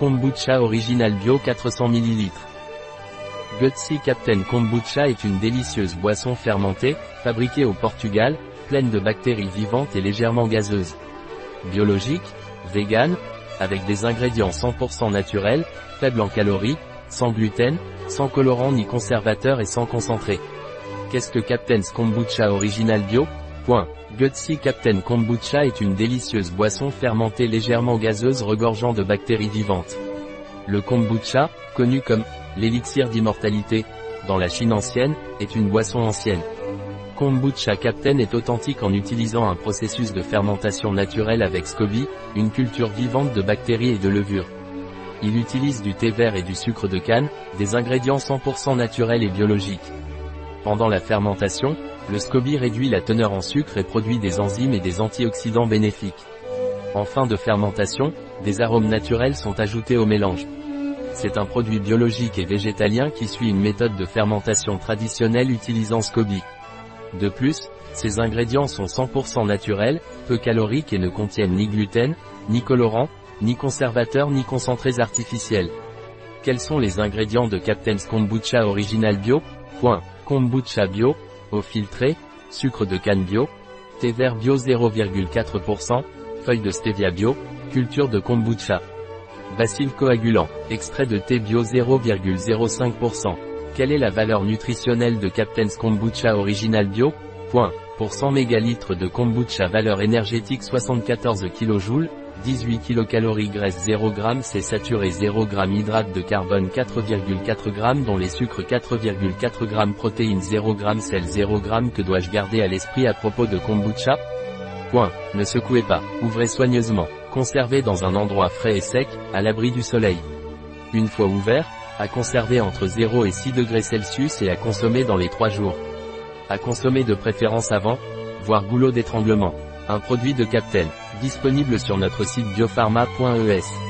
Kombucha original bio 400 ml. Gutsy Captain Kombucha est une délicieuse boisson fermentée, fabriquée au Portugal, pleine de bactéries vivantes et légèrement gazeuse. Biologique, vegan, avec des ingrédients 100% naturels, faibles en calories, sans gluten, sans colorant ni conservateur et sans concentré. Qu'est-ce que Captain's Kombucha Original Bio? Point. Gutsy Captain Kombucha est une délicieuse boisson fermentée légèrement gazeuse regorgeant de bactéries vivantes. Le kombucha, connu comme l'élixir d'immortalité, dans la Chine ancienne, est une boisson ancienne. Kombucha Captain est authentique en utilisant un processus de fermentation naturelle avec SCOBY, une culture vivante de bactéries et de levures. Il utilise du thé vert et du sucre de canne, des ingrédients 100% naturels et biologiques. Pendant la fermentation, le SCOBY réduit la teneur en sucre et produit des enzymes et des antioxydants bénéfiques. En fin de fermentation, des arômes naturels sont ajoutés au mélange. C'est un produit biologique et végétalien qui suit une méthode de fermentation traditionnelle utilisant SCOBY. De plus, ces ingrédients sont 100% naturels, peu caloriques et ne contiennent ni gluten, ni colorant, ni conservateurs ni concentrés artificiels. Quels sont les ingrédients de Captain's Kombucha Original Bio? Point. Kombucha Bio, eau filtrée, sucre de canne bio, thé vert bio 0,4%, feuilles de stevia bio, culture de kombucha. Bacille coagulant, extrait de thé bio 0,05%. Quelle est la valeur nutritionnelle de Captain's Kombucha Original Bio? Point. Pour 100 mégalitres de kombucha valeur énergétique 74 kJ, 18 kcal graisse 0 g c'est saturé 0 g hydrate de carbone 4,4 g dont les sucres 4,4 g protéines 0 g sel 0 g que dois-je garder à l'esprit à propos de kombucha? Point. Ne secouez pas, ouvrez soigneusement, conservez dans un endroit frais et sec, à l'abri du soleil. Une fois ouvert, à conserver entre 0 et 6 degrés Celsius et à consommer dans les 3 jours. À consommer de préférence avant, voire goulot d'étranglement. Un produit de Captel, disponible sur notre site biopharma.es.